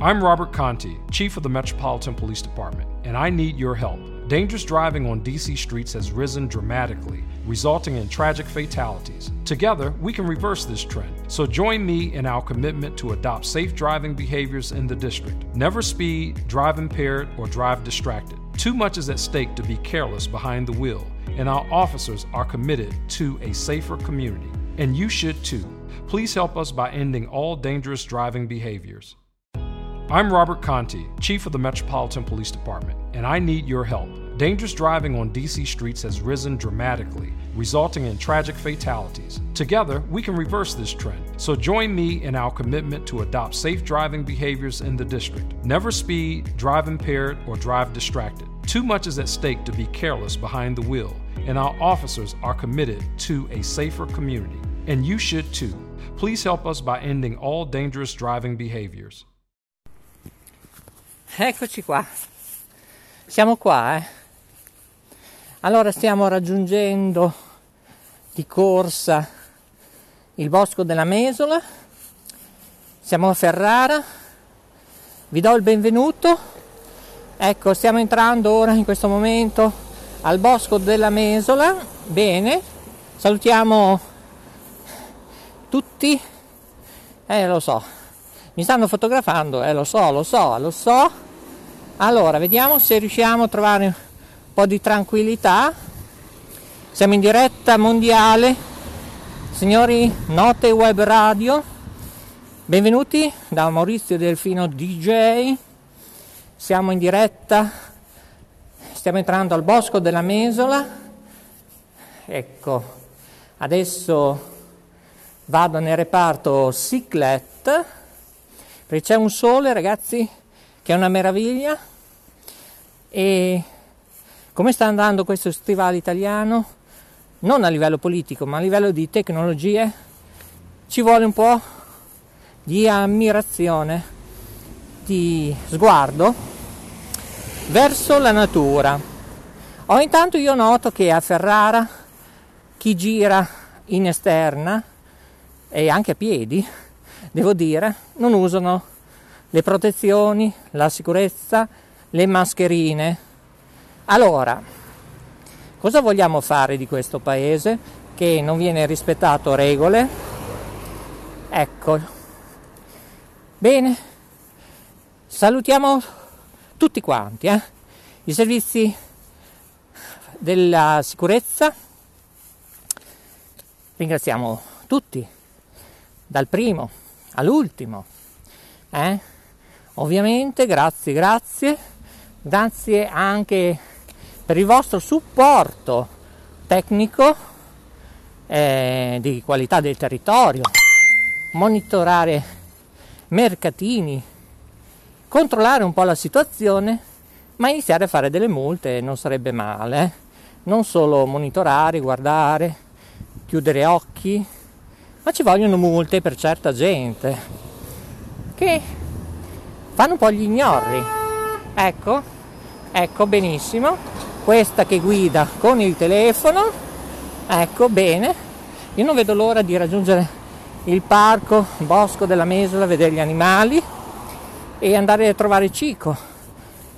I'm Robert Conti, Chief of the Metropolitan Police Department, and I need your help. Dangerous driving on DC streets has risen dramatically, resulting in tragic fatalities. Together, we can reverse this trend. So join me in our commitment to adopt safe driving behaviors in the district. Never speed, drive impaired, or drive distracted. Too much is at stake to be careless behind the wheel, and our officers are committed to a safer community. And you should too. Please help us by ending all dangerous driving behaviors. I'm Robert Conti, Chief of the Metropolitan Police Department, and I need your help. Dangerous driving on DC streets has risen dramatically, resulting in tragic fatalities. Together, we can reverse this trend. So join me in our commitment to adopt safe driving behaviors in the district. Never speed, drive impaired, or drive distracted. Too much is at stake to be careless behind the wheel, and our officers are committed to a safer community. And you should too. Please help us by ending all dangerous driving behaviors. Eccoci qua, siamo qua, eh. Allora stiamo raggiungendo di corsa il bosco della Mesola, siamo a Ferrara, vi do il benvenuto, ecco stiamo entrando ora in questo momento al bosco della Mesola, bene, salutiamo tutti, eh lo so, mi stanno fotografando, eh lo so, lo so, lo so, allora, vediamo se riusciamo a trovare un po' di tranquillità. Siamo in diretta mondiale. Signori, Note Web Radio. Benvenuti da Maurizio Delfino DJ. Siamo in diretta. Stiamo entrando al bosco della Mesola. Ecco, adesso vado nel reparto Ciclet perché c'è un sole, ragazzi, che è una meraviglia. E come sta andando questo stivale italiano? Non a livello politico, ma a livello di tecnologie, ci vuole un po' di ammirazione, di sguardo verso la natura. O intanto io noto che a Ferrara chi gira in esterna e anche a piedi, devo dire, non usano le protezioni, la sicurezza, le mascherine. Allora, cosa vogliamo fare di questo paese che non viene rispettato regole? Ecco. Bene, salutiamo tutti quanti, eh? i servizi della sicurezza. Ringraziamo tutti, dal primo all'ultimo. Eh? Ovviamente grazie, grazie, grazie anche per il vostro supporto tecnico eh, di qualità del territorio, monitorare mercatini, controllare un po' la situazione, ma iniziare a fare delle multe non sarebbe male, eh? non solo monitorare, guardare, chiudere occhi, ma ci vogliono multe per certa gente che fanno un po' gli ignorri. Ecco, ecco benissimo. Questa che guida con il telefono. Ecco bene. Io non vedo l'ora di raggiungere il parco, il bosco della Mesola, vedere gli animali e andare a trovare Cico,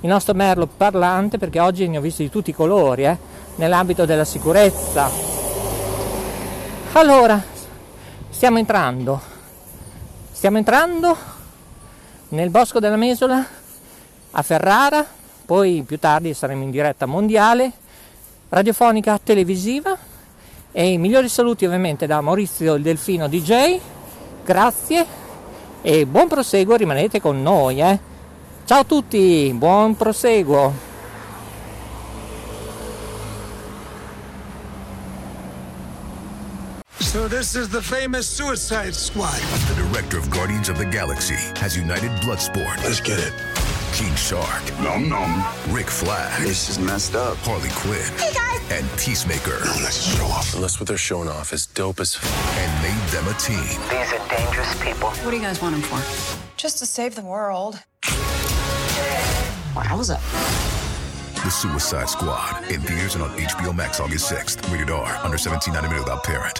il nostro merlo parlante, perché oggi ne ho visti di tutti i colori, eh, nell'ambito della sicurezza. Allora, stiamo entrando. Stiamo entrando nel Bosco della Mesola a Ferrara, poi più tardi saremo in diretta mondiale, radiofonica televisiva e i migliori saluti ovviamente da Maurizio il Delfino DJ, grazie e buon proseguo, rimanete con noi. Eh. Ciao a tutti, buon proseguo. So this is the famous Suicide Squad. The director of Guardians of the Galaxy has united Bloodsport. Let's get it. King Shark. Nom nom. Rick Flag. This is messed up. Harley Quinn. Hey guys. And Peacemaker. No, let's show off. Unless what they're showing off is dope as f- And made them a team. These are dangerous people. What do you guys want them for? Just to save the world. Wowza. The Suicide Squad. In theaters and on HBO Max August 6th. Rated R. Under 17 90 without parent.